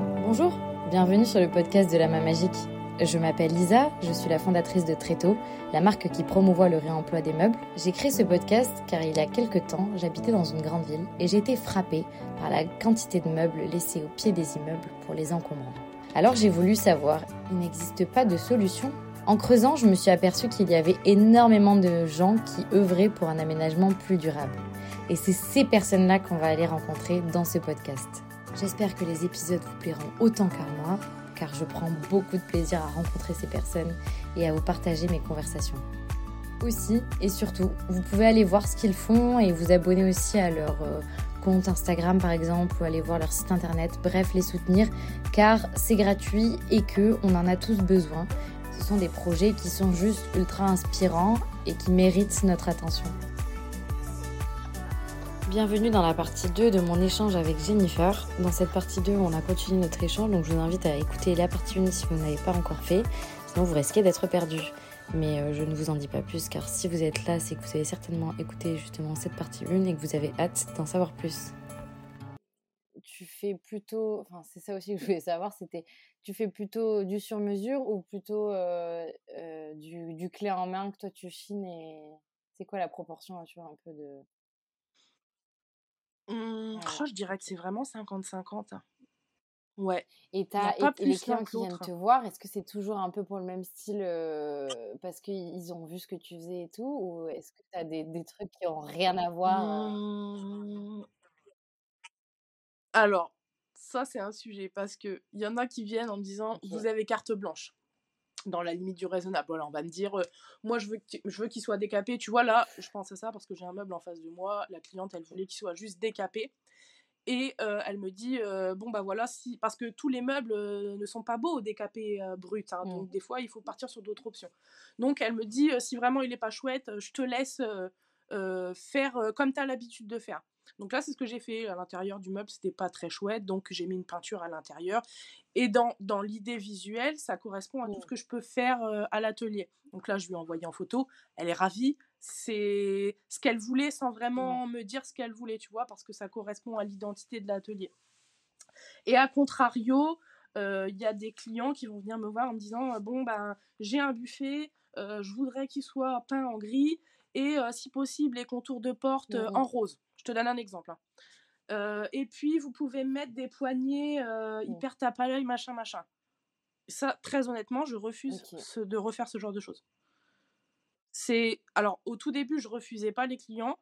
Bonjour, bienvenue sur le podcast de la main magique. Je m'appelle Lisa, je suis la fondatrice de Tréto, la marque qui promouvoit le réemploi des meubles. J'ai créé ce podcast car il y a quelques temps, j'habitais dans une grande ville et j'ai été frappée par la quantité de meubles laissés au pied des immeubles pour les encombrants. Alors j'ai voulu savoir, il n'existe pas de solution? En creusant, je me suis aperçue qu'il y avait énormément de gens qui œuvraient pour un aménagement plus durable. Et c'est ces personnes-là qu'on va aller rencontrer dans ce podcast. J'espère que les épisodes vous plairont autant qu'à moi, car je prends beaucoup de plaisir à rencontrer ces personnes et à vous partager mes conversations. Aussi et surtout, vous pouvez aller voir ce qu'ils font et vous abonner aussi à leur euh, compte Instagram par exemple ou aller voir leur site internet, bref les soutenir car c'est gratuit et que on en a tous besoin. Ce sont des projets qui sont juste ultra inspirants et qui méritent notre attention. Bienvenue dans la partie 2 de mon échange avec Jennifer. Dans cette partie 2, on a continué notre échange, donc je vous invite à écouter la partie 1 si vous n'avez pas encore fait, sinon vous risquez d'être perdu. Mais euh, je ne vous en dis pas plus, car si vous êtes là, c'est que vous avez certainement écouté justement cette partie 1 et que vous avez hâte d'en savoir plus. Tu fais plutôt, enfin c'est ça aussi que je voulais savoir, c'était tu fais plutôt du sur-mesure ou plutôt euh, euh, du, du clé en main que toi tu chines et c'est quoi la proportion, tu vois, un peu de... Mmh, oh, je dirais que c'est vraiment 50-50. Ouais. Et, as, et, et les clients qui viennent te voir, est-ce que c'est toujours un peu pour le même style euh, parce qu'ils ont vu ce que tu faisais et tout Ou est-ce que tu as des, des trucs qui ont rien à voir euh Mmh, Alors, ça, c'est un sujet parce qu'il y en a qui viennent en me disant. Vous avez carte blanche, dans la limite du raisonnable. Voilà, on va me dire euh, Moi, je veux je veux qu'il soit décapé. Tu vois, là, je pense à ça parce que j'ai un meuble en face de moi. La cliente, elle voulait qu'il soit juste décapé. Et euh, elle me dit euh, Bon, bah voilà, si. Parce que tous les meubles ne sont pas beaux décapés bruts. hein, Mm. donc, des fois, il faut partir sur d'autres options. Donc, elle me dit Si vraiment il est pas chouette, je te laisse faire comme tu as l'habitude de faire. Donc là, c'est ce que j'ai fait à l'intérieur du meuble, c'était pas très chouette, donc j'ai mis une peinture à l'intérieur. Et dans, dans l'idée visuelle, ça correspond à tout ce que je peux faire euh, à l'atelier. Donc là, je lui ai envoyé en photo, elle est ravie. C'est ce qu'elle voulait sans vraiment me dire ce qu'elle voulait, tu vois, parce que ça correspond à l'identité de l'atelier. Et à contrario, euh, il y a des clients qui vont venir me voir en me disant euh, Bon, ben, j'ai un buffet, euh, je voudrais qu'il soit peint en gris et euh, si possible les contours de porte euh, en Mhm. rose. Je te donne un exemple. hein. Euh, et puis, vous pouvez mettre des poignées euh, Mm. hyper tape à l'œil, machin, machin. Ça, très honnêtement, je refuse ce- de refaire ce genre de choses. C'est alors au tout début, je refusais pas les clients.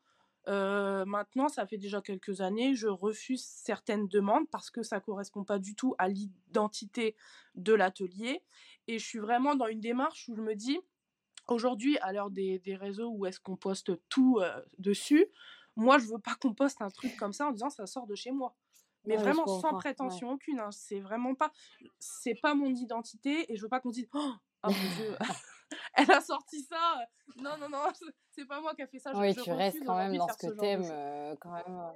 Euh, maintenant, ça fait déjà quelques années, je refuse certaines demandes parce que ça correspond pas du tout à l'identité de l'atelier. Et je suis vraiment dans une démarche où je me dis, aujourd'hui, à l'heure des, des réseaux où est-ce qu'on poste tout euh, dessus, moi, je veux pas qu'on poste un truc comme ça en disant ça sort de chez moi. Mais Ouais, vraiment sans. Ouais. prétention aucune. hein. C'est vraiment pas, c'est pas mon identité et je veux pas qu'on dise, oh, ah mon dieu, elle a sorti ça. euh, Non, non, non, c'est- pas moi qui a fait ça. Je, Oui, je tu restes quand même dans ce que t'aimes, euh, quand même.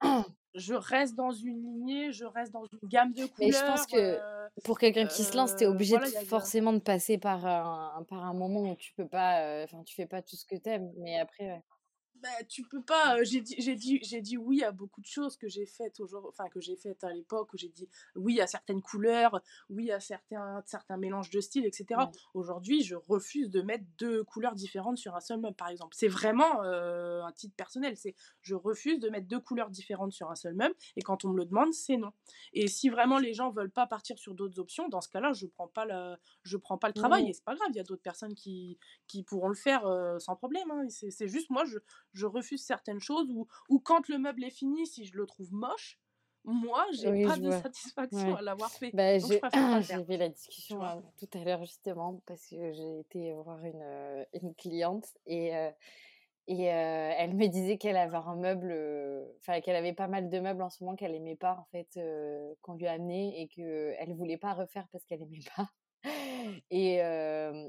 Je reste dans une lignée, je reste dans une gamme de Mais je pense couleurs. que euh, pour quelqu'un qui se lance, t'es euh, obligé voilà, de a forcément de passer par un, par un moment où tu peux pas, euh, enfin, tu fais pas tout ce que t'aimes, mais après, ouais. Bah, tu peux pas. euh, j'ai dit, j'ai dit, j'ai dit oui à beaucoup de choses que j'ai faites aujourd'hui, enfin que j'ai faites à l'époque où j'ai dit oui à certaines couleurs, oui à certains, certains mélanges de styles, etc. Ouais. Aujourd'hui, je refuse de mettre deux couleurs différentes sur un seul meuble, par exemple. C'est vraiment euh, un titre personnel. C'est, je refuse de mettre deux couleurs différentes sur un seul meuble. Et quand on me le demande, c'est non. Et si vraiment les gens veulent pas partir sur d'autres options, dans ce cas-là, je prends pas le, je prends pas le travail. Mhm. Et c'est pas grave. Il y a d'autres personnes qui, qui pourront le faire euh, sans problème. hein. C'est, c'est juste moi, je je refuse certaines choses ou, ou quand le meuble est fini, si je le trouve moche, moi, j'ai Oui, pas je de vois. satisfaction Ouais. à l'avoir fait. Bah, Donc, j'ai fait la discussion euh, tout à l'heure justement parce que j'ai été voir une, euh, une cliente et, euh, et euh, elle me disait qu'elle avait un meuble, euh, enfin qu'elle avait pas mal de meubles en ce moment qu'elle aimait pas en fait, qu'on lui a amené et que elle voulait pas refaire parce qu'elle aimait pas et,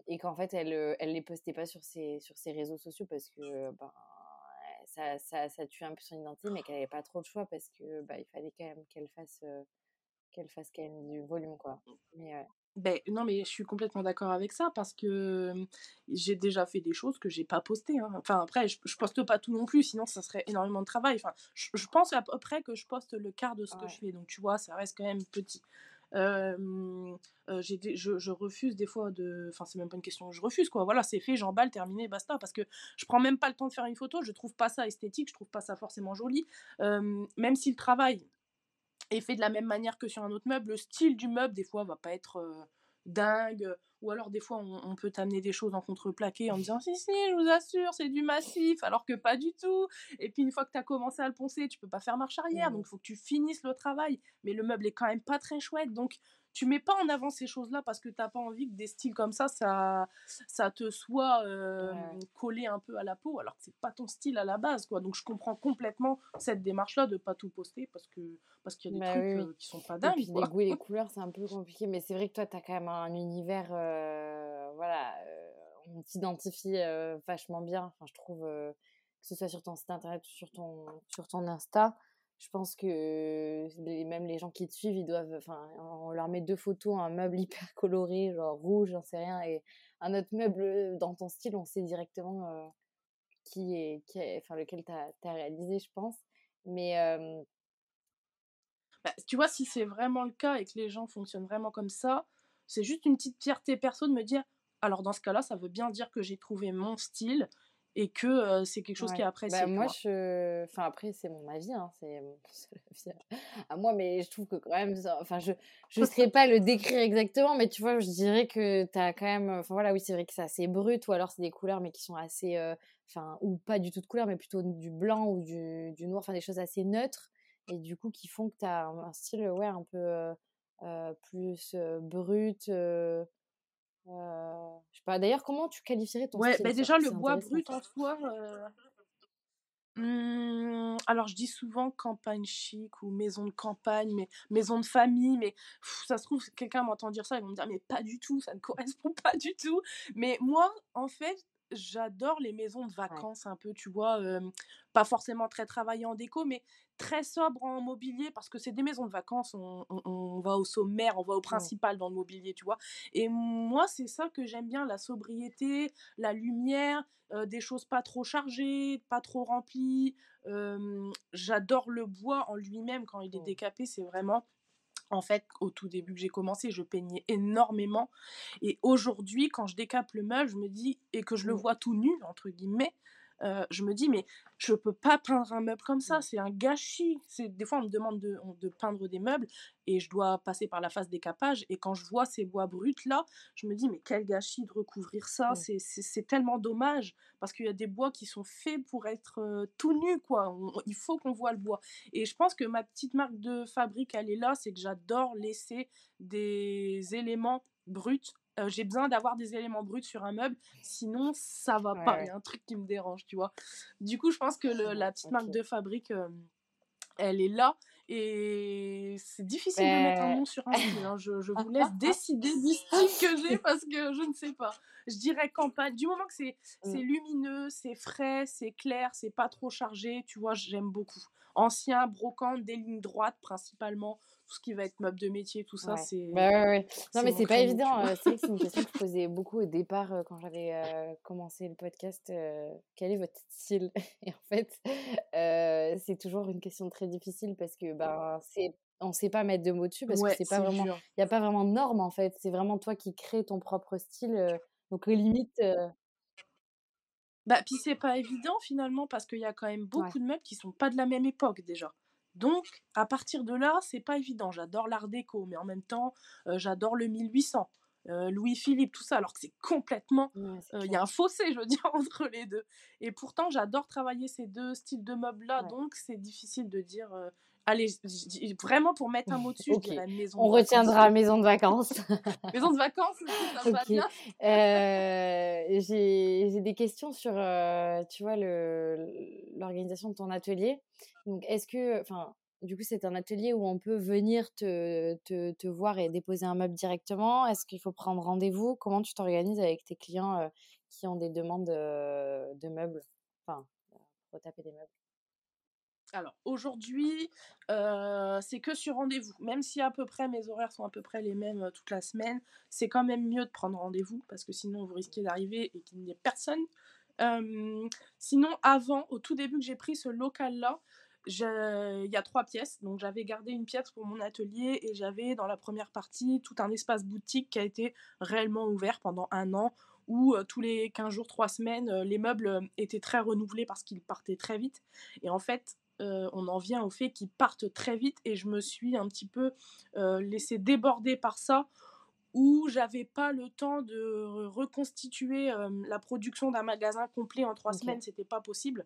et qu'en fait elle elle les postait pas sur ses sur ses réseaux sociaux parce que ben ça, ça, ça tue un peu son identité mais qu'elle avait pas trop de choix parce que bah il fallait quand même qu'elle fasse euh, qu'elle fasse quand même du volume quoi. Mais ouais. Ben non, mais je suis complètement d'accord avec ça parce que, mmh, j'ai déjà fait des choses que j'ai pas postées, hein. Enfin après je je poste pas tout non plus, sinon ça serait énormément de travail. Enfin, je je pense à peu près que je poste le quart de ce que je fais, donc tu vois, ça reste quand même petit. Je refuse des fois de enfin c'est même pas une question, je refuse quoi, voilà, c'est fait, j'emballe, terminé, basta. Parce que je prends même pas le temps de faire une photo, je trouve pas ça esthétique, je trouve pas ça forcément joli. Même si le travail est fait de la même manière que sur un autre meuble, le style du meuble des fois va pas être, dingue, ou alors des fois on on peut t'amener des choses en contreplaqué en disant: «Si, si, je vous assure, c'est du massif», alors que pas du tout et puis une fois que tu as commencé à le poncer, tu peux pas faire marche arrière, Mmh. donc il faut que tu finisses le travail. Mais le meuble est quand même pas très chouette, donc tu mets pas en avant ces choses-là parce que tu as pas envie que des styles comme ça, ça ça te soit, ouais. collé un peu à la peau, alors que c'est pas ton style à la base, quoi. Donc je comprends complètement cette démarche-là de pas tout poster parce que parce qu'il y a des Bah, trucs, oui, qui sont pas et puis dingues, les goûts et les couleurs, c'est un peu compliqué, mais c'est vrai que toi, tu as quand même un univers, voilà, on t'identifie, vachement bien, enfin je trouve, que ce soit sur ton site internet ou sur ton sur ton Insta. Je pense que même les gens qui te suivent, ils doivent enfin, on leur met 2 photos, un meuble hyper coloré, genre rouge, j'en sais rien et un autre meuble, heu, dans ton style, on sait directement, heu, qui est enfin lequel tu as réalisé, je pense. Mais hem Bah, tu vois, si c'est vraiment le cas et que les gens fonctionnent vraiment comme ça, c'est juste une petite fierté perso de me dire: «Alors dans ce cas-là, ça veut bien dire que j'ai trouvé mon style et que, c'est quelque chose qui est bah, apprécié», tu moi je enfin après c'est mon avis, hein, c'est mon l'avis à moi, mais je trouve que quand même ça enfin je je saurais pas le décrire exactement, mais tu vois, je dirais que tu as quand même, enfin voilà, oui, c'est vrai que c'est assez brut ou alors c'est des couleurs, mais qui sont assez, enfin ou pas du tout de couleur, mais plutôt du blanc ou du du noir, enfin des choses assez neutres et du coup qui font que tu as un style, ouais, un peu, heu, plus, brut, je sais pas. D'ailleurs, comment tu qualifierais ton Ouais, style? bah, déjà le bois brut en soi, heu Mmh, alors je dis souvent campagne chic ou maison de campagne, mais maison de famille, mais pff, ça se trouve, quelqu'un m'entend dire ça, ils vont me dire: «Mais pas du tout, ça ne correspond pas du tout». Mais moi, en fait, j'adore les maisons de Ouais. vacances un peu, tu vois? Pas forcément très travaillées en déco, mais très sobres en mobilier parce que c'est des maisons de vacances, on on on va au sommaire, on va au principal dans le mobilier, tu vois? Et moi, c'est ça que j'aime bien, la sobriété, la lumière, des choses pas trop chargées, pas trop remplies. J'adore le bois en lui-même quand il est décapé, c'est vraiment en fait, au tout début que j'ai commencé, je peignais énormément et aujourd'hui, quand je décape le meuble, je me dis et que je le Mmh. vois «tout nu» entre guillemets, heu, je me dis: «Mais je peux pas peindre un meuble comme ça, c'est un gâchis». C'est des fois, on me demande de peindre des meubles et je dois passer par la phase décapage et quand je vois ces bois bruts là, je me dis: «Mais quel gâchis de recouvrir ça, c'est tellement dommage» parce qu'il y a des bois qui sont faits pour être, heu, tout nus quoi, on il faut qu'on voit le bois et je pense que ma petite marque de fabrique, elle est là, c'est que j'adore laisser des éléments bruts. J'ai besoin d'avoir des éléments bruts sur un meuble, sinon ça va Ouais, pas, il y a un truc qui me dérange, tu vois? Du coup, je pense que le la petite marque de fabrique, elle est là et c'est difficile de mettre un nom sur un style, hein. Je je vous laisse décider du style que j'ai parce que je ne sais pas. Je dirais campagne, du moment que c'est c'est Mmh. lumineux, c'est frais, c'est clair, c'est pas trop chargé, tu vois? J'aime beaucoup. Ancien, brocante, des lignes droites principalement, tout ce qui va être meuble de métier, tout ça, Ouais. c'est Bah, ouais, ouais. Non, mais c'est pas évident, heu, c'est vrai que c'est une question que je posais beaucoup au départ, heu, quand j'avais, heu, commencé le podcast, quel est votre style? Et en fait, c'est toujours une question très difficile parce que, ben, c'est on sait pas mettre de mots dessus parce que Ouais, c'est pas vraiment il y a pas vraiment de norme, en fait. C'est vraiment toi qui crée ton propre style, donc heu, limite, heu Bah, puis c'est pas évident finalement parce qu'il y a quand même ouais. beaucoup de meubles qui sont pas de la même époque déjà. Donc à partir de là, c'est pas évident. J'adore l'art déco, mais en même temps, heu, j'adore le 1800, heu, Louis-Philippe, tout ça, alors que c'est complètement, Ouais, heu, il y a un fossé, je veux dire, entre les 2 et pourtant j'adore travailler ces 2 styles de meubles-là, Ouais. donc c'est difficile de dire, allez, vraiment pour mettre un mot dessus, je OK, dirais maison on de vacances. retiendra maison de vacances. Maison de vacances, ça me va bien. heu, j'ai j'ai des questions sur, heu, tu vois, le l'organisation de ton atelier. Donc est-ce que enfin, du coup, c'est un atelier où on peut venir te te te voir et déposer un meuble directement? Est-ce qu'il faut prendre rendez-vous? Comment tu t'organises avec tes clients, heu, qui ont des demandes, heu, de meubles? Enfin, pour taper des meubles? Alors aujourd'hui, c'est que sur rendez-vous. Même si à peu près mes horaires sont à peu près les mêmes toute la semaine, c'est quand même mieux de prendre rendez-vous parce que sinon vous risquez d'arriver et qu'il n'y ait personne. sinon, avant, au tout début que j'ai pris ce local-là, il y a trois pièces. Donc j'avais gardé une pièce pour mon atelier et j'avais dans la première partie tout un espace boutique qui a été réellement ouvert pendant un an où tous les 15 jours, 3 semaines, les meubles étaient très renouvelés parce qu'ils partaient très vite. Et en fait, on en vient au fait qu'ils partent très vite et je me suis un petit peu laissée déborder par ça où j'avais pas le temps de reconstituer la production d'un magasin complet en trois semaines, c'était pas possible.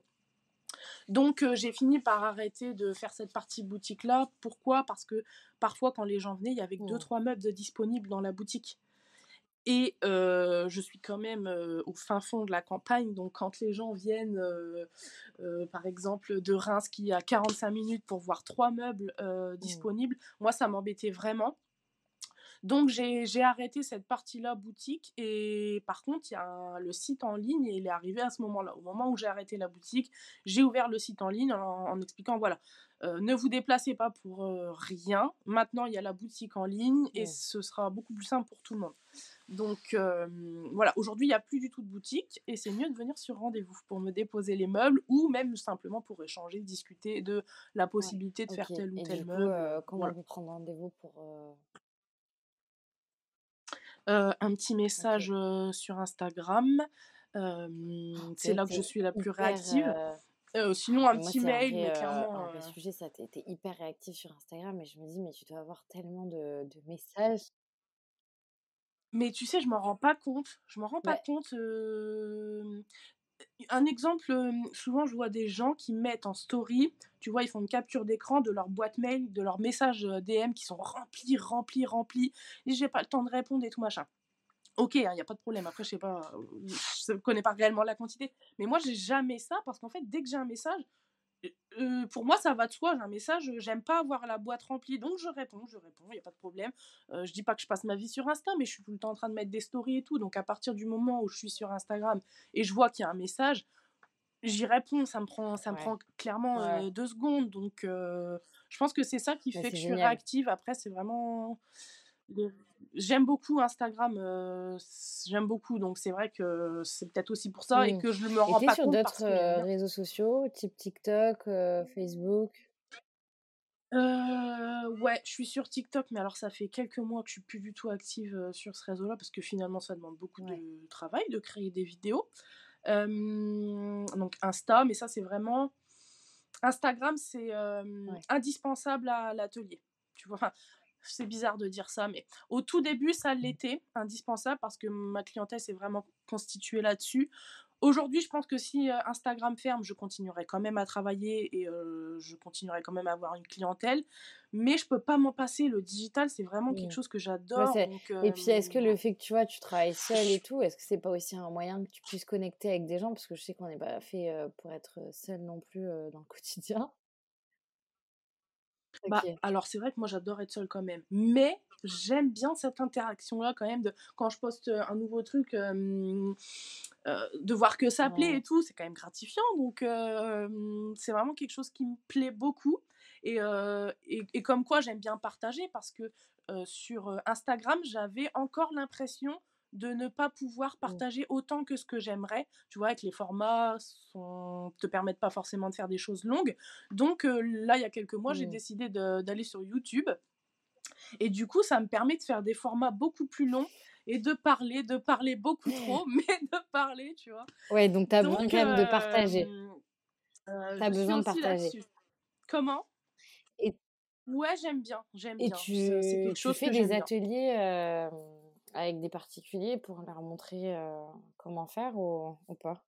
Donc j'ai fini par arrêter de faire cette partie boutique là. Pourquoi? Parce que parfois quand les gens venaient, il y avait que deux trois meubles disponibles dans la boutique. Et je suis quand même au fin fond de la campagne, donc quand les gens viennent, par exemple, de Reims, qui a 45 minutes pour voir trois meubles mmh. disponibles, moi, ça m'embêtait vraiment. Donc j'ai arrêté cette partie-là boutique et par contre il y a le site en ligne et il est arrivé à ce moment-là. Au moment où j'ai arrêté la boutique, j'ai ouvert le site en ligne en, expliquant voilà, ne vous déplacez pas pour rien. Maintenant il y a la boutique en ligne et ce sera beaucoup plus simple pour tout le monde. Donc voilà, aujourd'hui il n'y a plus du tout de boutique et c'est mieux de venir sur rendez-vous pour me déposer les meubles ou même simplement pour échanger, discuter de la possibilité de faire tel ou tel meuble. comment vous prendre rendez-vous pour un petit message sur Instagram. c'est là que je suis la plus réactive. Sinon, un petit mail, mais clairement. Un sujet, ça t'es hyper réactif sur Instagram, mais je me dis, mais tu dois avoir tellement de, messages. Mais tu sais, je m'en rends pas compte. Je m'en rends pas compte. Un exemple, souvent je vois des gens qui mettent en story, tu vois, ils font une capture d'écran de leur boîte mail, de leurs messages DM qui sont remplis, remplis, remplis. Et j'ai pas le temps de répondre et tout machin. Ok, il hein, n'y a pas de problème. Après, je sais pas, je connais pas réellement la quantité. Mais moi, j'ai jamais ça parce qu'en fait, dès que j'ai un message, euh, pour moi, ça va de soi. J'ai un message, j'aime pas avoir la boîte remplie, donc je réponds, je réponds, il n'y a pas de problème. Euh, je dis pas que je passe ma vie sur Insta, mais je suis tout le temps en train de mettre des stories et tout. Donc à partir du moment où je suis sur Instagram et je vois qu'il y a un message, j'y réponds. Ça me prend, ça me prend clairement euh, deux secondes. Donc je pense que c'est ça qui fait que je suis réactive. Après, c'est vraiment J'aime beaucoup Instagram, euh, j'aime beaucoup, donc c'est vrai que c'est peut-être aussi pour ça et mmh. que je ne me rends pas sur d'autres euh, réseaux sociaux, type TikTok, euh, Facebook? Ouais, je suis sur TikTok, mais alors ça fait quelques mois que je suis plus du tout active sur ce réseau-là parce que finalement ça demande beaucoup de travail de créer des vidéos. donc Insta, mais ça c'est vraiment Instagram, c'est indispensable à l'atelier. Tu vois, c'est bizarre de dire ça, mais au tout début, ça mmh. l'était, indispensable, parce que ma clientèle s'est vraiment constituée là-dessus. Aujourd'hui, je pense que si Instagram ferme, je continuerai quand même à travailler et je continuerai quand même à avoir une clientèle. Mais je peux pas m'en passer. Le digital, c'est vraiment quelque chose que j'adore. et puis, est-ce que le fait que tu vois, tu travailles seul et tout, est-ce que c'est pas aussi un moyen que tu puisses connecter avec des gens? Parce que je sais qu'on n'est pas fait pour être seul non plus dans le quotidien. Bah, alors c'est vrai que moi j'adore être seule quand même, mais j'aime bien cette interaction-là quand même de quand je poste un nouveau truc, de voir que ça plaît et tout, c'est quand même gratifiant. Donc c'est vraiment quelque chose qui me plaît beaucoup et, et comme quoi j'aime bien partager parce que sur Instagram j'avais encore l'impression de ne pas pouvoir mmh. partager autant que ce que j'aimerais. Tu vois, que les formats ne te permettent pas forcément de faire des choses longues. Donc là, il y a quelques mois, j'ai mmh. décidé d'aller sur YouTube. Et du coup, ça me permet de faire des formats beaucoup plus longs et de parler, de parler beaucoup trop, mais de parler, tu vois. Ouais, donc tu as besoin quand même de partager. Tu as besoin de partager. Comment? Et... Ouais, j'aime bien, j'aime bien. Tu, tu fais des ateliers avec des particuliers pour leur montrer comment faire ou, pas?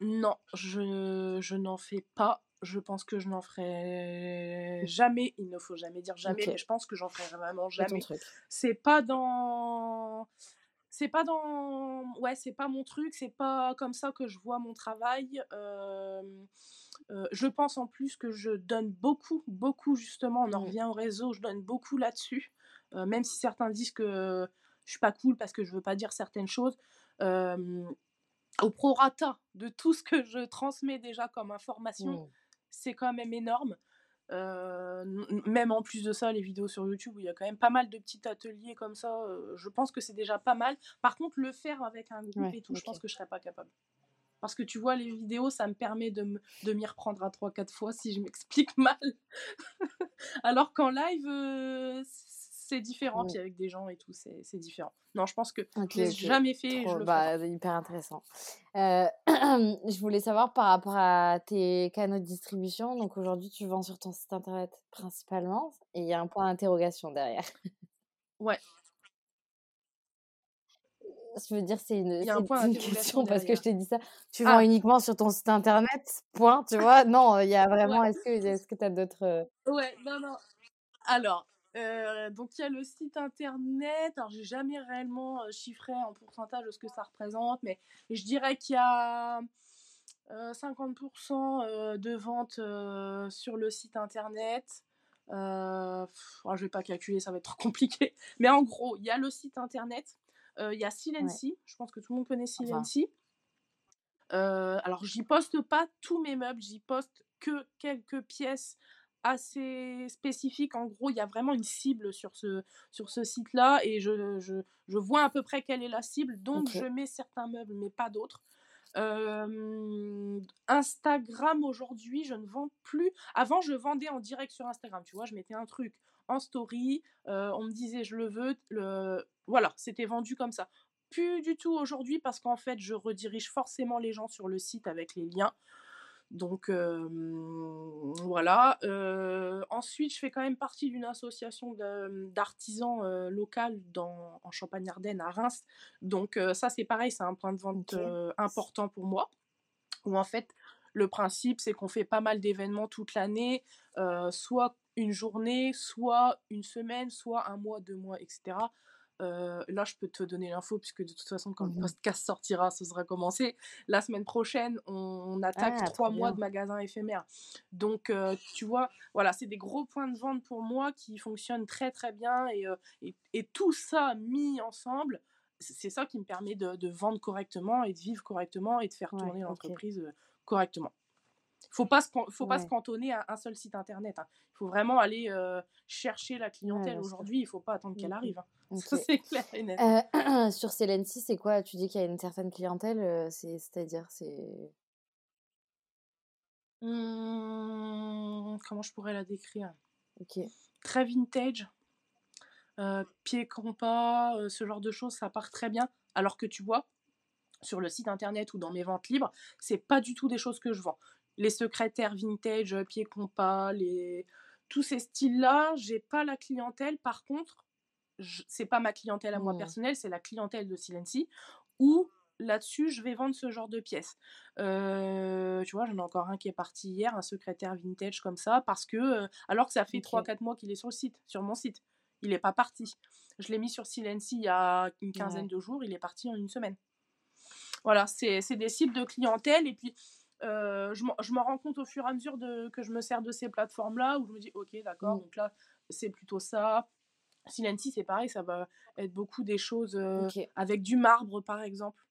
Non, je, je n'en fais pas. Je pense que je n'en ferai jamais. Il ne faut jamais dire jamais, mais je pense que j'en ferai vraiment jamais. C'est pas dans c'est pas dans ouais c'est pas mon truc c'est pas comme ça que je vois mon travail je pense en plus que je donne beaucoup beaucoup justement on en mmh. revient au réseau je donne beaucoup là-dessus euh, même si certains disent que je suis pas cool parce que je veux pas dire certaines choses. au prorata de tout ce que je transmets déjà comme information, mmh. c'est quand même énorme. Euh, même en plus de ça, les vidéos sur YouTube où il y a quand même pas mal de petits ateliers comme ça, euh, je pense que c'est déjà pas mal. Par contre, le faire avec un groupe et tout, je pense que je serais pas capable. Parce que tu vois, les vidéos, ça me permet de, de m'y reprendre à 3-4 fois si je m'explique mal. Alors qu'en live, euh, c'est différent. Puis avec des gens et tout, c'est différent. Non, je pense que je l'ai jamais fait. je le bah, hyper intéressant. Euh, je voulais savoir par rapport à tes canaux de distribution. Donc aujourd'hui, tu vends sur ton site internet principalement. Et il y a un point d'interrogation derrière. ouais. Je veux dire, c'est une, une question parce que je t'ai dit ça. Tu vends ah. uniquement sur ton site internet, point, tu vois? Non, il y a vraiment. Est-ce que tu as d'autres. Euh ouais, non, non. Alors, euh, donc il y a le site internet. Alors j'ai jamais réellement euh, chiffré en pourcentage de ce que ça représente, mais je dirais qu'il y a 50% euh, de ventes sur le site internet. Euh, ne je vais pas calculer, ça va être trop compliqué. Mais en gros, il y a le site internet, il y a Silency. Je pense que tout le monde connaît Silency. alors j'y poste pas tous mes meubles, j'y poste que quelques pièces assez spécifique. En gros, il y a vraiment une cible sur ce, sur ce site-là et je, je, je, vois à peu près quelle est la cible. Donc, je mets certains meubles, mais pas d'autres. Instagram aujourd'hui, je ne vends plus. Avant, je vendais en direct sur Instagram. Tu vois, je mettais un truc en story. on me disait je le veux. Le... Voilà, c'était vendu comme ça. Plus du tout aujourd'hui parce qu'en fait, je redirige forcément les gens sur le site avec les liens. Donc voilà. ensuite, je fais quand même partie d'une association d'artisans locaux en Champagne-Ardenne à Reims. Donc ça, c'est pareil, c'est un point de vente important pour moi. Où en fait, le principe, c'est qu'on fait pas mal d'événements toute l'année, soit une journée, soit une semaine, soit un mois, deux mois, etc. Euh, là, je peux te donner l'info, puisque de toute façon, quand le mmh podcast sortira, ce sera commencé. La semaine prochaine, on, attaque ah, trois mois de magasins éphémères. Donc, euh, tu vois, voilà, c'est des gros points de vente pour moi qui fonctionnent très, très bien. Et, euh, et, tout ça mis ensemble, c'est ça qui me permet de, vendre correctement et de vivre correctement et de faire tourner l'entreprise correctement faut pas se, faut pas se cantonner à un seul site internet. Hein. Il faut vraiment aller chercher la clientèle aujourd'hui. Il faut pas attendre qu'elle mmh arrive. Hein. Ça, c'est clair et net. Euh, sur Celency, c'est quoi? Tu dis qu'il y a une certaine clientèle, c'est-à-dire c'est. Mmh, comment je pourrais la décrire? Ok. Très vintage. pied compas, ce genre de choses, ça part très bien. Alors que tu vois, sur le site internet ou dans mes ventes libres, c'est pas du tout des choses que je vends les secrétaires vintage, euh, pied compas, les... tous ces styles-là, j'ai pas la clientèle. Par contre, c'est pas ma clientèle à moi mmh. personnelle, c'est la clientèle de Silency, où là-dessus, je vais vendre ce genre de pièces. Euh, tu vois, j'en ai encore un qui est parti hier, un secrétaire vintage comme ça, parce que, euh, alors que ça fait 3-4 mois qu'il est sur le site, sur mon site, il n'est pas parti. Je l'ai mis sur Silency il y a une quinzaine de jours, il est parti en une semaine. Voilà, c'est des cibles de clientèle, et puis euh, je me rends compte au fur et à mesure de, que je me sers de ces plateformes-là, où je me dis, ok, d'accord, mm. donc là, c'est plutôt ça. Silency, c'est pareil, ça va être beaucoup des choses euh, avec du marbre, par exemple.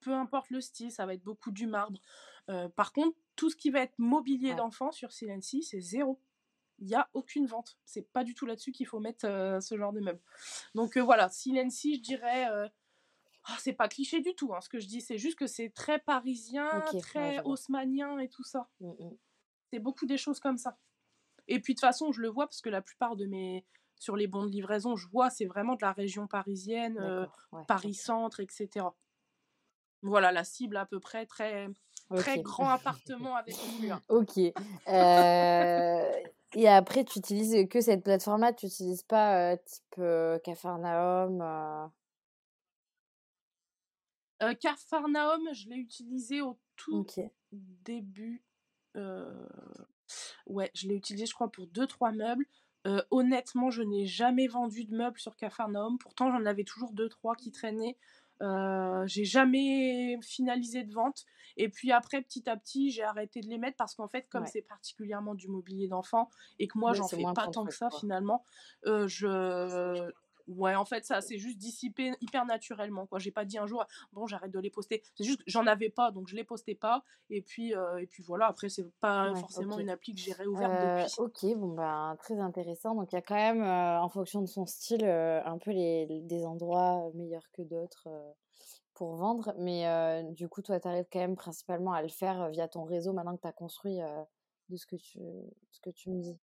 Peu importe le style, ça va être beaucoup du marbre. Euh, par contre, tout ce qui va être mobilier d'enfant sur Silency, c'est zéro. Il n'y a aucune vente. C'est pas du tout là-dessus qu'il faut mettre ce genre de meubles. Donc voilà, Silency, je dirais ah, c'est pas cliché du tout, hein, ce que je dis, c'est juste que c'est très parisien, très haussmanien et tout ça. Mmh. C'est beaucoup des choses comme ça. Et puis de toute façon, je le vois parce que la plupart de mes. Sur les bons de livraison, je vois, c'est vraiment de la région parisienne, euh, Paris-Centre, etc. Voilà, la cible à peu près, très, très grand appartement avec une Ok. Euh, et après, tu utilises que cette plateforme-là, tu n'utilises pas euh, type Cafarnaum euh, Carfarnaum, je l'ai utilisé au tout début. Ouais, je l'ai utilisé, je crois, pour 2-3 meubles. Euh, honnêtement, je n'ai jamais vendu de meubles sur Cafarnaum. Pourtant, j'en avais toujours 2-3 qui traînaient. j'ai jamais finalisé de vente. Et puis après, petit à petit, j'ai arrêté de les mettre parce qu'en fait, comme c'est particulièrement du mobilier d'enfant et que moi, j'en fais pas tant que ça finalement, je Ouais, en fait, ça s'est juste dissipé hyper naturellement, quoi. J'ai pas dit un jour: «Bon, j'arrête de les poster». C'est juste que j'en avais pas, donc je les postais pas et puis, heu et puis voilà, après c'est pas Ouais, forcément une appli que j'ai réouverte Heu, depuis. OK, bon, ben, très intéressant. Donc il y a quand même, heu, en fonction de son style, un peu les des endroits, meilleurs que d'autres, pour vendre. Mais, du coup, toi, tu arrives quand même principalement à le faire, via ton réseau maintenant que tu as construit, de ce que tu ce que tu me dis?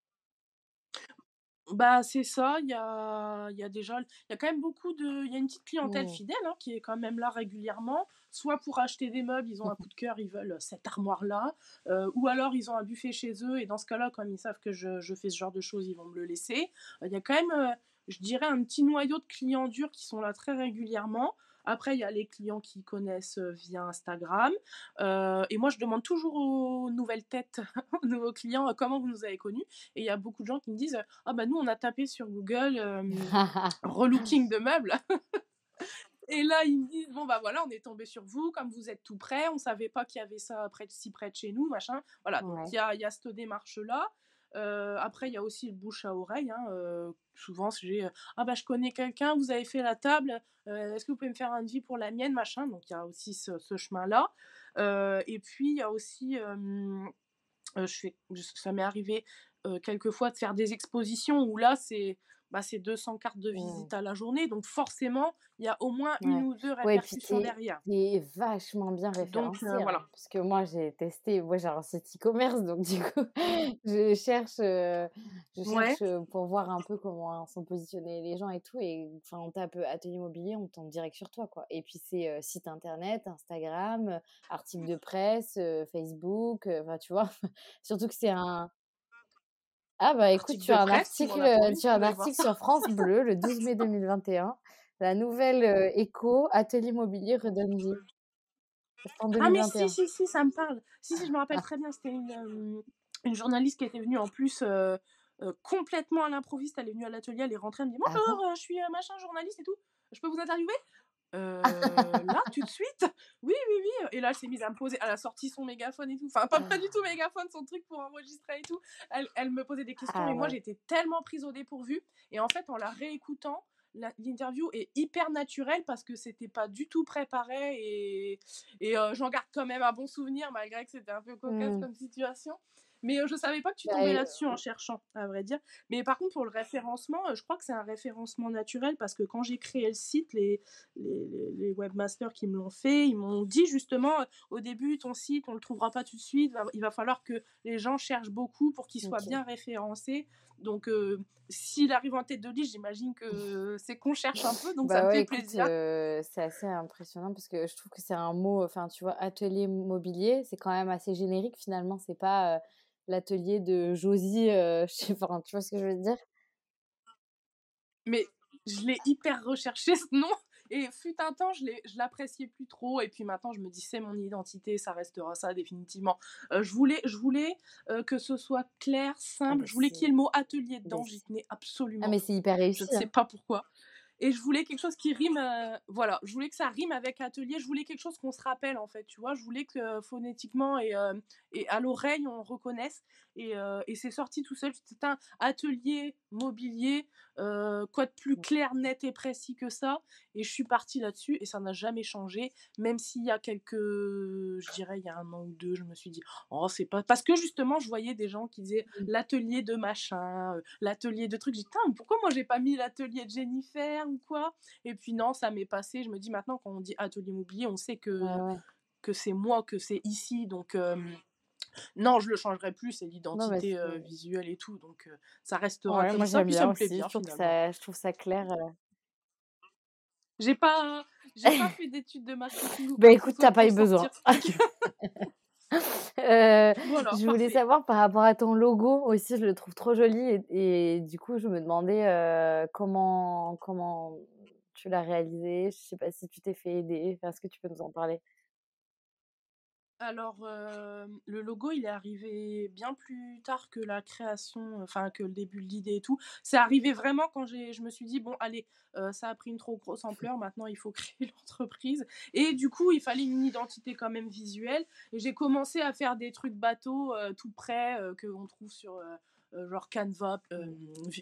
Bah, c'est ça, il y a il y a déjà il y a quand même beaucoup de il y a une petite clientèle Mmh. fidèle, hein, qui est quand même là régulièrement. Soit pour acheter des meubles, ils ont un coup de cœur, ils veulent cette armoire-là, ou alors ils ont un buffet chez eux et dans ce cas-là, comme ils savent que je je fais ce genre de choses, ils vont me le laisser. Il y a quand même, je dirais un petit noyau de clients durs qui sont là très régulièrement. Après, il y a les clients qui connaissent, heu, via Instagram, heu et moi je demande toujours aux nouvelles têtes, aux nouveaux clients, heu: «Comment vous nous avez connus?» et il y a beaucoup de gens qui me disent, «Ah bah nous on a tapé sur Google, hem, relooking de meubles» et là ils me disent: «Bon bah voilà, on est tombé sur vous, comme vous êtes tout près, on savait pas qu'il y avait ça près de si près de chez nous, machin». Voilà, donc il y a y a cette démarche-là. Après il y a aussi le bouche à oreille, hein, souvent j'ai, «Ah bah je connais quelqu'un, vous avez fait la table, est-ce que vous pouvez me faire un devis pour la mienne?» machin, donc il y a aussi ce chemin-là. Heu et puis il y a aussi, je fais ça m'est arrivé, quelquefois de faire des expositions où là c'est, bah, c'est 200 cartes de Mmh. visite à la journée, donc forcément, il y a au moins 1 Ouais. ou 2 Ouais et puis tu répercussions es derrière. es vachement bien Donc heu, référencée, hein, voilà. parce que moi j'ai testé, moi j'ai un site e-commerce donc du coup je cherche, heu, je Ouais. cherche, heu, pour voir un peu comment sont positionnés les gens et tout et enfin on tape, atelier immobilier, on tombe direct sur toi, quoi et puis c'est, site internet, Instagram, articles de presse, Facebook, enfin tu vois? Surtout que c'est un ah bah écoute, Article tu as un presse, article, tu as un article sur France Bleu le 12 mai 2021. La nouvelle, heu, écho, atelier immobilier en Ah mais si, 2021. si, si, ça me parle. Si, si, je me rappelle très bien, c'était une, hem, une journaliste qui était venue en plus, heu, complètement à l'improviste. Elle est venue à l'atelier, elle est rentrée, elle me dit: Ah bon? «Bonjour, je suis, machin journaliste et tout, je peux vous interviewer?» «Heu, là, tout de suite?» «Oui, oui, oui», et là, elle s'est mise à me poser elle a sorti son mégaphone et tout, enfin pas pas du tout mégaphone, son truc pour enregistrer et tout. Elle elle me posait des questions Ah et moi ouais. j'étais tellement prise au dépourvu et en fait, en la réécoutant, l'interview est hyper naturelle parce que c'était pas du tout préparé et et heu, j'en garde quand même un bon souvenir malgré que c'était un peu cocasse Mmh. comme situation. Mais heu, je savais pas que tu Bah tombais là-dessus en cherchant, à vrai dire. Mais par contre, pour le référencement, heu, je crois que c'est un référencement naturel parce que quand j'ai créé le site, les les les webmasters qui me l'ont fait, ils m'ont dit justement, «Au début, ton site, on le trouvera pas tout de suite, il va falloir que les gens cherchent beaucoup pour qu'il soit bien référencé». Donc s'il arrive en tête de liste, j'imagine que c'est qu'on cherche un peu, donc ça Bah me fait écoute, plaisir. c'est assez impressionnant parce que je trouve que c'est un mot, enfin, tu vois, atelier mobilier, c'est quand même assez générique finalement, c'est pas, l'atelier de Josie, heu, je sais pas, tu vois ce que je veux dire? Mais je l'ai hyper recherché ce nom et fut un temps, je l'ai je l'appréciais plus trop et puis maintenant je me dis: «C'est mon identité, ça restera ça définitivement». Heu, je voulais je voulais, heu, que ce soit clair, Ah simple, je voulais qu'il y ait le mot atelier dedans, j'y tenais ah absolument. mais c'est hyper Je ne réussi, sais hein. pas pourquoi et je voulais quelque chose qui rime, heu, voilà, je voulais que ça rime avec atelier, je voulais quelque chose qu'on se rappelle en fait, tu vois? Je voulais que euh, phonétiquement et hem et à l'oreille on reconnaisse et et c'est sorti tout seul. C'est un atelier mobilier, quoi de plus clair, net et précis que ça? Et je suis partie là-dessus et ça n'a jamais changé, même s'il y a quelques je dirais il y a 1 an ou 2, je me suis dit: «Oh c'est pas» parce que justement je voyais des gens qui disaient: Mmh. «L'atelier de machin, l'atelier de truc». J'ai dit: «Tain, mais pourquoi moi j'ai pas mis l'atelier de Jennifer ou quoi?» et puis non, ça m'est passé. Je me dis: «Maintenant quand on dit atelier immobilier, on sait que ouais. que c'est moi, que c'est ici», donc non, je le changerai plus, c'est l'identité, visuelle et tout, donc ça restera ouais, comme moi ça, puis ça me plaît aussi, je bien trouve ça je trouve ça clair, heu J'ai pas j'ai pas fait d'études de marketing ou bah écoute, tu soit as pas eu besoin. Voilà, je voulais parfait. savoir par rapport à ton logo aussi, je le trouve trop joli et et du coup, je me demandais, comment comment tu l'as réalisé? Je sais pas si tu t'es fait aider, est-ce que tu peux nous en parler? Alors, euh, le logo, il est arrivé bien plus tard que la création, enfin que le début de l'idée et tout. C'est arrivé vraiment quand je me suis dit, bon, allez, euh, ça a pris une trop grosse ampleur, maintenant il faut créer l'entreprise. Et du coup, il fallait une identité quand même visuelle. Et j'ai commencé à faire des trucs bateaux euh, tout près que qu'on trouve sur genre Canva,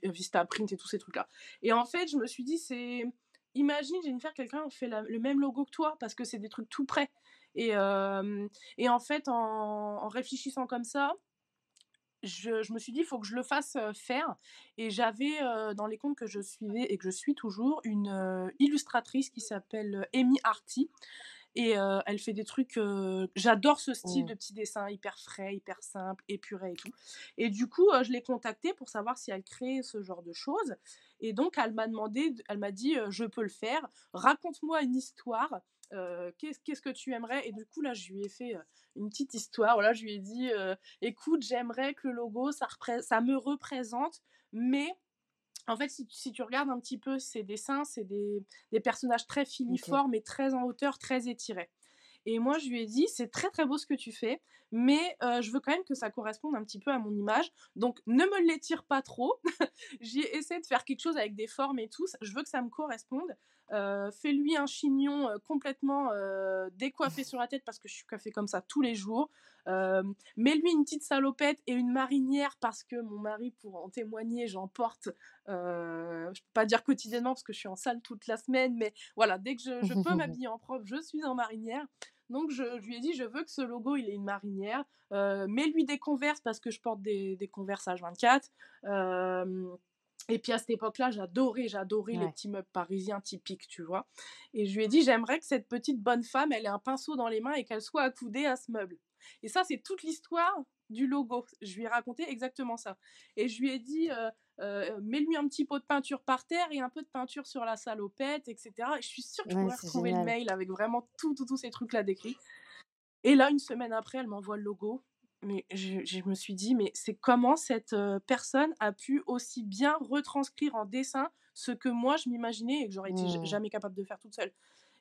Vistaprint et tous ces trucs-là. Et en fait, je me suis dit, c'est. Imagine, Jennifer, quelqu'un fait le même logo que toi parce que c'est des trucs tout près. Et, et en fait, en, réfléchissant comme ça, je, je, me suis dit, il faut que je le fasse faire. Et j'avais dans les comptes que je suivais et que je suis toujours une illustratrice qui s'appelle Amy Arty. Et elle fait des trucs. J'adore ce style mmh. de petits dessins hyper frais, hyper simple, épuré et tout. Et du coup, je l'ai contactée pour savoir si elle crée ce genre de choses. Et donc, elle m'a demandé, elle m'a dit, je peux le faire. Raconte-moi une histoire qu'est-ce que tu aimerais? Et du coup, là, je lui ai fait une petite histoire. Voilà, je lui ai dit, écoute, j'aimerais que le logo, ça, ça me représente, mais en fait, si, si, tu regardes un petit peu ces dessins, c'est des, des, personnages très filiformes et très en hauteur, très étirés. Et moi, je lui ai dit, c'est très très beau ce que tu fais, mais je veux quand même que ça corresponde un petit peu à mon image. Donc, ne me l'étire pas trop. J'ai essayé de faire quelque chose avec des formes et tout. Je veux que ça me corresponde. Fais-lui un chignon complètement décoiffé sur la tête parce que je suis coiffée comme ça tous les jours. Mets-lui une petite salopette et une marinière parce que mon mari, pour en témoigner, j'en porte, je peux pas dire quotidiennement parce que je suis en salle toute la semaine, mais voilà, dès que je, je peux m'habiller en propre, je suis en marinière. Donc je, lui ai dit, je veux que ce logo, il ait une marinière. Euh, Mets-lui des converses parce que je porte des, des converses H24. Euh, et puis à cette époque-là, j'adorais, j'adorais les petits meubles parisiens typiques, tu vois. Et je lui ai dit, j'aimerais que cette petite bonne femme, elle ait un pinceau dans les mains et qu'elle soit accoudée à ce meuble. Et ça, c'est toute l'histoire du logo. Je lui ai raconté exactement ça. Et je lui ai dit, euh, euh, mets-lui un petit pot de peinture par terre et un peu de peinture sur la salopette, etc. Et je suis sûre que tu pourrais retrouver le mail avec vraiment tous tout, ces trucs-là décrits. Et là, une semaine après, elle m'envoie le logo. Mais je, me suis dit, mais c'est comment cette euh, personne a pu aussi bien retranscrire en dessin ce que moi je m'imaginais et que j'aurais été mmh. jamais capable de faire toute seule.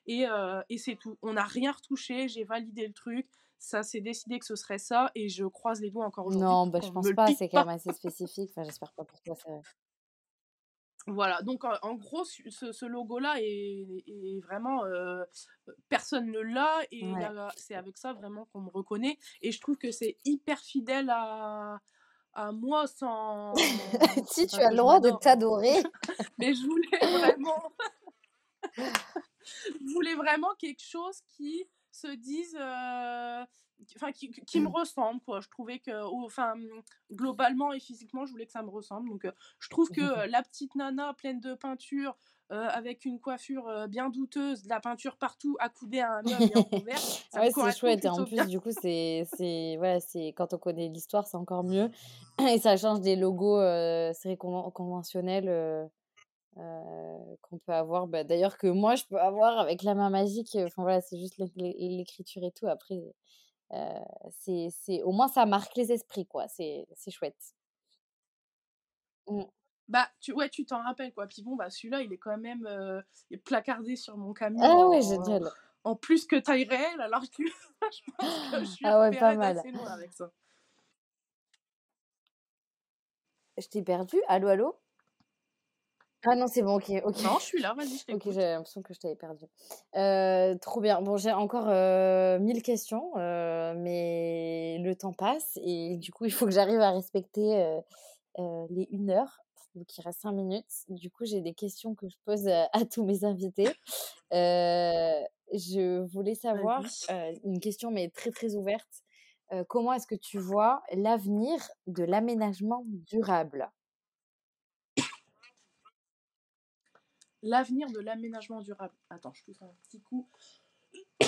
Et, euh, et c'est tout. On n'a rien retouché, j'ai validé le truc ça s'est décidé que ce serait ça et je croise les doigts encore aujourd'hui. Non, bah, je pense pas, c'est quand même assez spécifique. Enfin, j'espère pas pour toi. Voilà, donc en, gros, ce, logo-là est, vraiment. Euh, personne ne l'a, et c'est avec ça vraiment qu'on me reconnaît. Et je trouve que c'est hyper fidèle à, à moi sans. si tu as le droit de t'adorer. Mais je voulais vraiment. je voulais vraiment quelque chose qui se disent enfin qui, qui, me mmh. ressemble quoi. Je trouvais que enfin globalement et physiquement je voulais que ça me ressemble. Donc je trouve que la petite nana pleine de peinture avec une coiffure bien douteuse de la peinture partout accoudée à un homme et en couvert ouais c'est chouette. Et en plus du coup c'est c'est voilà c'est quand on connaît l'histoire c'est encore mieux. Et ça change des logos euh, c'est conventionnels qu'on peut avoir. Bah, D'ailleurs, que moi, je peux avoir avec la main magique. Enfin, voilà, c'est juste l'écriture et tout. Après, c'est, c'est, au moins, ça marque les esprits, quoi. C'est, c'est chouette. Mmh. Bah, tu, ouais, tu t'en rappelles, quoi. Puis bon, bah, celui-là, il est quand même placardé sur mon camion. Ah ouais, génial. En, plus que taille réelle, alors que je pense que je suis ah ouais, pas mal. assez loin avec ça. Je t'ai perdu Allô, allô? Ah non, c'est bon, ok. ok. Non, je suis là, vas-y, je Ok, j'ai l'impression que je t'avais perdu. Euh, trop bien. Bon, j'ai encore euh, mille questions, euh, mais le temps passe et du coup, il faut que j'arrive à respecter les une heure. Donc, il reste cinq minutes. Du coup, j'ai des questions que je pose à, tous mes invités. je voulais savoir une question, mais très, très ouverte. comment est-ce que tu vois l'avenir de l'aménagement durable? L'avenir de l'aménagement durable. Attends, je pousse un petit coup.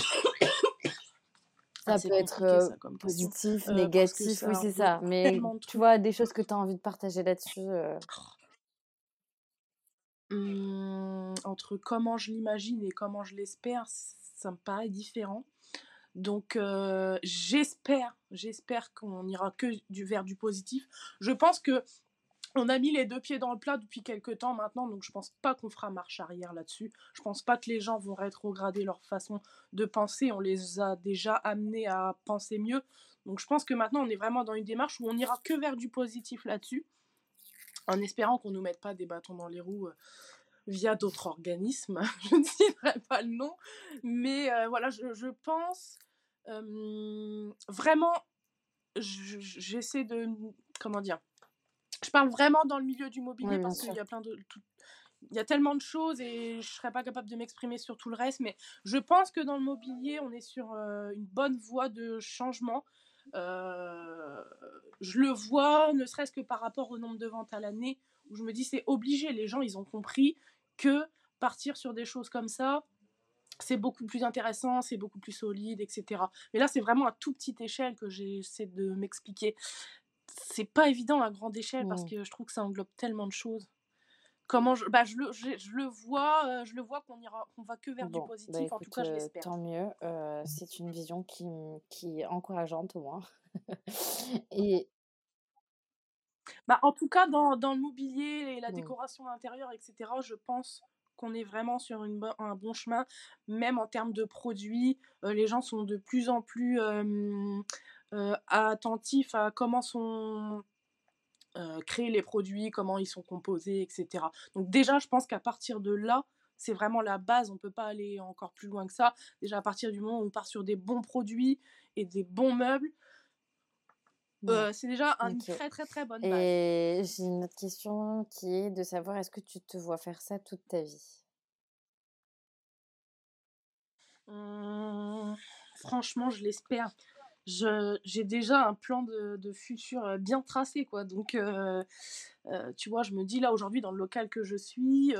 Ça ah, peut être euh, positif, euh, négatif, oui, c'est ça. Mais tu vois, des choses que tu as envie de partager là-dessus. Euh. Mmh, entre comment je l'imagine et comment je l'espère, ça me paraît différent. Donc j'espère, j'espère qu'on ira que du vers du positif. Je pense que on a mis les deux pieds dans le plat depuis quelques temps maintenant, donc je pense pas qu'on fera marche arrière là-dessus. Je pense pas que les gens vont rétrograder leur façon de penser. On les a déjà amenés à penser mieux. Donc je pense que maintenant on est vraiment dans une démarche où on ira que vers du positif là-dessus, en espérant qu'on nous mette pas des bâtons dans les roues. Euh, via d'autres organismes, je ne citerai pas le nom, mais euh, voilà, je, pense euh, vraiment, j'essaie de, comment dire, je parle vraiment dans le milieu du mobilier parce qu'il y a plein de. il y a tellement de choses et je serais pas capable de m'exprimer sur tout le reste, mais je pense que dans le mobilier, on est sur euh, une bonne voie de changement. Euh, je le vois, ne serait-ce que par rapport au nombre de ventes à l'année, où je me dis c'est obligé. Les gens, ils ont compris que partir sur des choses comme ça, c'est beaucoup plus intéressant, c'est beaucoup plus solide, etc. Mais là, c'est vraiment à toute petite échelle que j'essaie de m'expliquer c'est pas évident à grande échelle parce que je trouve que ça englobe tellement de choses. Comment je, bah, je, le, je, le vois, euh, je le vois qu'on ira, qu'on va que vers du bah, positif. en tout cas, je euh, l'espère. tant mieux. Euh, c'est une vision qui, qui est encourageante au moins. et bah, en tout cas, dans, dans le mobilier et la décoration intérieure, etc., je pense qu'on est vraiment sur une un bon chemin, même en termes de produits. les gens sont de plus en plus euh, attentif à comment sont euh, créés les produits, comment ils sont composés, etc. Donc déjà, je pense qu'à partir de là, c'est vraiment la base, on ne peut pas aller encore plus loin que ça. Déjà, à partir du moment où on part sur des bons produits et des bons meubles, euh, c'est déjà une très très très bonne base. Et j'ai une autre question qui est de savoir est-ce que tu te vois faire ça toute ta vie? Mmh, Franchement, je l'espère j'ai déjà un plan de, futur euh, bien tracé, quoi. Donc, euh, euh, tu vois, je me dis là aujourd'hui dans le local que je suis,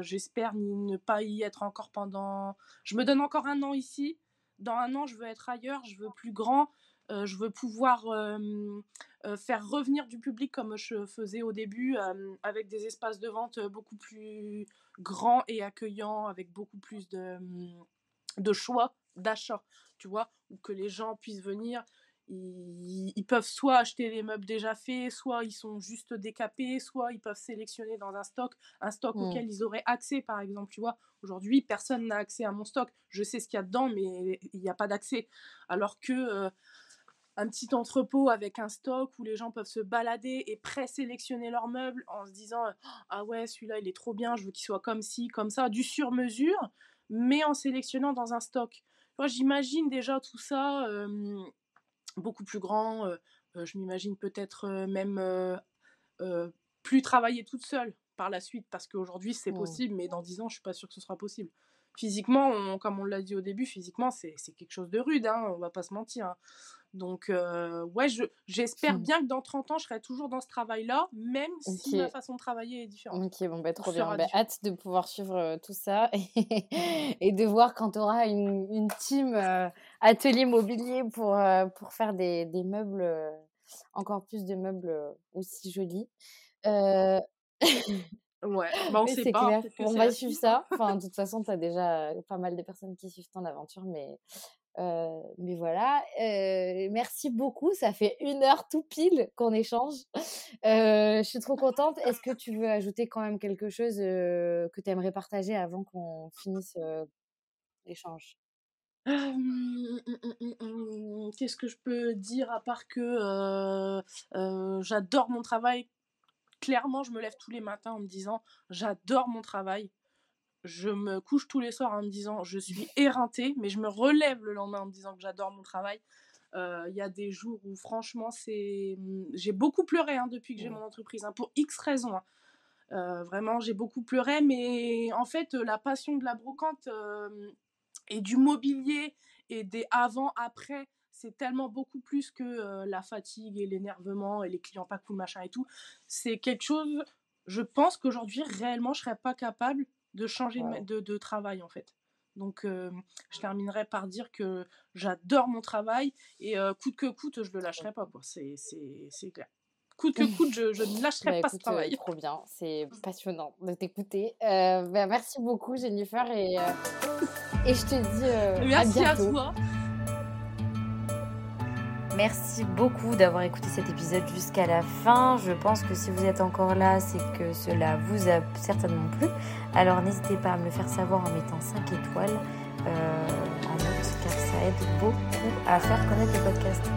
j'espère ne pas y être encore pendant. Je me donne encore un an ici. Dans un an, je veux être ailleurs, je veux plus grand. je veux pouvoir faire revenir du public comme je faisais au début, avec des espaces de vente beaucoup plus grands et accueillants, avec beaucoup plus de, de choix d'achat tu vois, ou que les gens puissent venir. Ils, peuvent soit acheter les meubles déjà faits, soit ils sont juste décapés, soit ils peuvent sélectionner dans un stock, un stock mmh. auquel ils auraient accès, par exemple. Tu vois, aujourd'hui, personne n'a accès à mon stock. Je sais ce qu'il y a dedans, mais il n'y a pas d'accès. Alors que euh, un petit entrepôt avec un stock où les gens peuvent se balader et présélectionner leurs meubles en se disant ah ouais celui-là il est trop bien, je veux qu'il soit comme ci, comme ça, du sur mesure, mais en sélectionnant dans un stock. Moi, j'imagine déjà tout ça beaucoup plus grand. je m'imagine peut-être même plus travailler toute seule par la suite, parce qu'aujourd'hui c'est mmh. possible, mais dans 10 ans, je suis pas sûre que ce sera possible. Physiquement, comme on l'a dit au début, physiquement, c'est quelque chose de rude, hein, on va pas se mentir. Hein. Donc, euh, ouais, j'espère bien que dans 30 ans, je serai toujours dans ce travail-là, même si ma façon de travailler est différente. Ok, bon, bah, trop bien. Bah, hâte de pouvoir suivre euh, tout ça et, de voir quand tu auras une, une team euh, atelier mobilier pour, pour faire des, des meubles, encore plus de meubles aussi jolis. Ouais, bah on sait pas. Clair. On va suivre ça. Enfin, de toute façon, tu as déjà pas mal de personnes qui suivent ton aventure, mais mais voilà, merci beaucoup. Ça fait une heure tout pile qu'on échange. je suis trop contente. Est-ce que tu veux ajouter quand même quelque chose que tu aimerais partager avant qu'on finisse l'échange? Qu'est-ce que je peux dire à part que j'adore mon travail Clairement, je me lève tous les matins en me disant j'adore mon travail je me couche tous les soirs en me disant je suis éreintée, mais je me relève le lendemain en me disant que j'adore mon travail. Euh, il y a des jours où franchement c'est mmh, j'ai beaucoup pleuré hein, depuis que j'ai mon entreprise hein, pour X raisons. Hein. Euh, vraiment j'ai beaucoup pleuré, mais en fait la passion de la brocante et du mobilier et des avant après c'est tellement beaucoup plus que euh, la fatigue et l'énervement et les clients pas cool machin et tout. C'est quelque chose je pense qu'aujourd'hui réellement je serais pas capable de changer de, de, travail en fait. Donc je terminerai par dire que j'adore mon travail et coûte que coûte, je le lâcherai pas. C'est, c'est, clair. Coûte que coûte, je, je ne lâcherai bah, pas ce travail. trop bien, c'est passionnant de t'écouter. Bah, merci beaucoup Jennifer et, et je te dis merci à bientôt. à toi. Merci beaucoup d'avoir écouté cet épisode jusqu'à la fin. Je pense que si vous êtes encore là, c'est que cela vous a certainement plu. Alors n'hésitez pas à me le faire savoir en mettant 5 étoiles euh, en note car ça aide beaucoup à faire connaître le podcast.